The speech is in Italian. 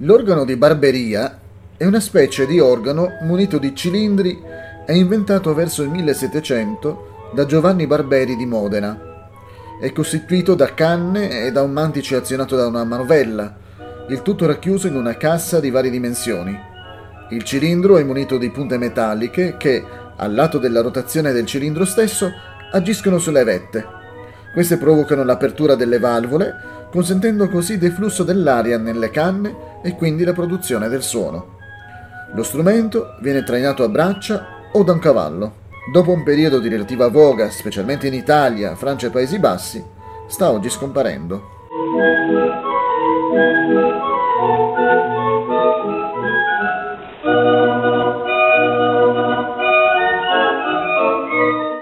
L'organo di barberia è una specie di organo munito di cilindri e inventato verso il 1700 da Giovanni Barberi di Modena. È costituito da canne e da un mantice azionato da una manovella, il tutto racchiuso in una cassa di varie dimensioni. Il cilindro è munito di punte metalliche che, al lato della rotazione del cilindro stesso, agiscono sulle vette. Queste provocano l'apertura delle valvole, consentendo così deflusso dell'aria nelle canne e quindi la produzione del suono. Lo strumento viene trainato a braccia o da un cavallo. Dopo un periodo di relativa voga, specialmente in Italia, Francia e Paesi Bassi, sta oggi scomparendo.